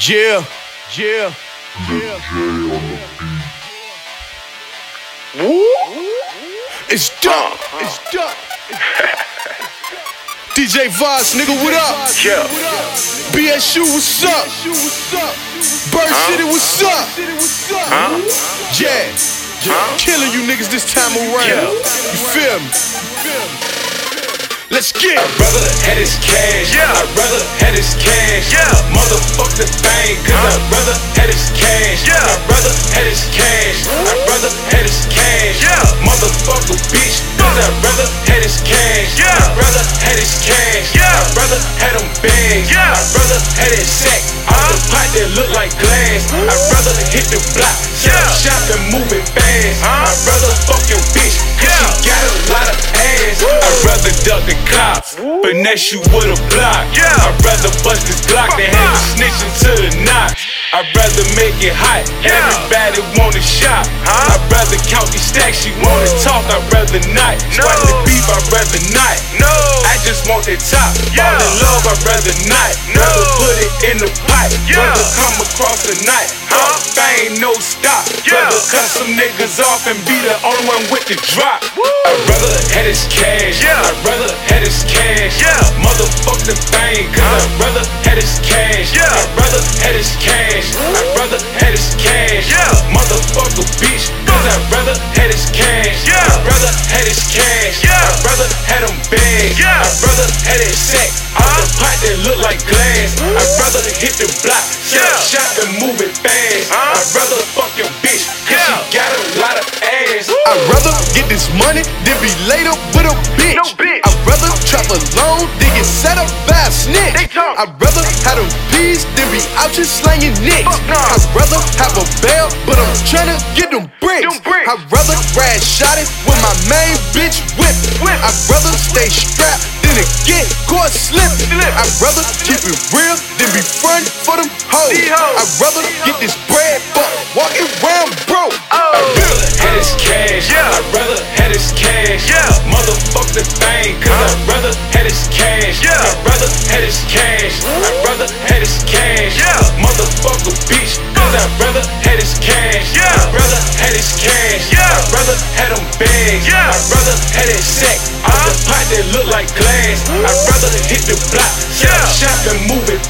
Yeah, yeah, yeah. It's done. It's done. DJ Voss, nigga, what up? Yeah. BSU, what's up? BSU, what's up? Bird City, what's up? Huh? Yeah. Huh? Killing you niggas this time around. Yeah. You feel me? Let's get I'd rather had his cash. Yeah. I'd rather had his cash. Yeah. Motherfuck the bank, cause Huh? I'd rather had his cash. Yeah. I'd rather had his cash. I'd rather had his cash. Yeah. Motherfucker bitch, cause I'd rather had his cash. Yeah. I'd rather had his cash. Yeah. I'd rather had them bags. Yeah. I'd rather had his sack. Out the pot that look like glass. I'd rather rather duck the cops. Finesse you with a block. Yeah. I'd rather bust this block than have you snitching to the knots. I'd rather make it hot. Yeah. Everybody wanna shop. Huh? I'd rather count these stacks. She wanna talk. I'd rather not. No. The beef. I'd rather not. No. I just want that top. Yeah. Fall in love. I'd rather not. No. Rather put it in the pot. Yeah. Rather come across the night. Huh? I ain't no stop. Yeah. Rather cut some niggas off and be the only one with the drop. Woo. I'd rather had his cash. Yeah. I'd rather had his cash. Yeah. Motherfuck the bank, cause Huh? I'd rather had his cash. Yeah. I'd rather had his cash. I'd rather had his cash. Yeah. Motherfucker bitch, cause I'd rather had his cash. Yeah. I'd rather had his cash. Yeah. I'd rather had bags. Yeah. I'd rather had his sack. The pot that look like glass. I'd rather hit the block. Up Yeah. shop and move it fast. Huh? I'd rather fuck your bitch, cause Yeah. she got a lot of ass. I'd rather get this money than be laid up with a bitch. No bitch. I'd rather trap alone than get set up by a snitch. They talk. I'd rather have them peas than be out here slanging nicks. Fuck nah. I'd rather have a bail, but I'm tryna get them bricks. Them bricks. I'd rather ride shotty with my main bitch whip. Whip. I'd rather stay strapped than get caught slipping. I'd rather keep it real than be front for them hoes. I'd rather get this bread, but walking around broke. Oh. rather had his cash. Yeah. I'd rather had his cash. Yeah. Motherfuck the bank, cause Huh? I'd rather had his cash. Yeah. I'd rather had his cash. I'd rather had his cash. Yeah. Motherfucker bitch, cause I'd rather had his cash. Yeah. I'd rather had his cash. Yeah. I'd rather had them bags. Yeah. I'd rather had like glass. I'd rather hit the block. Yeah. shop and move it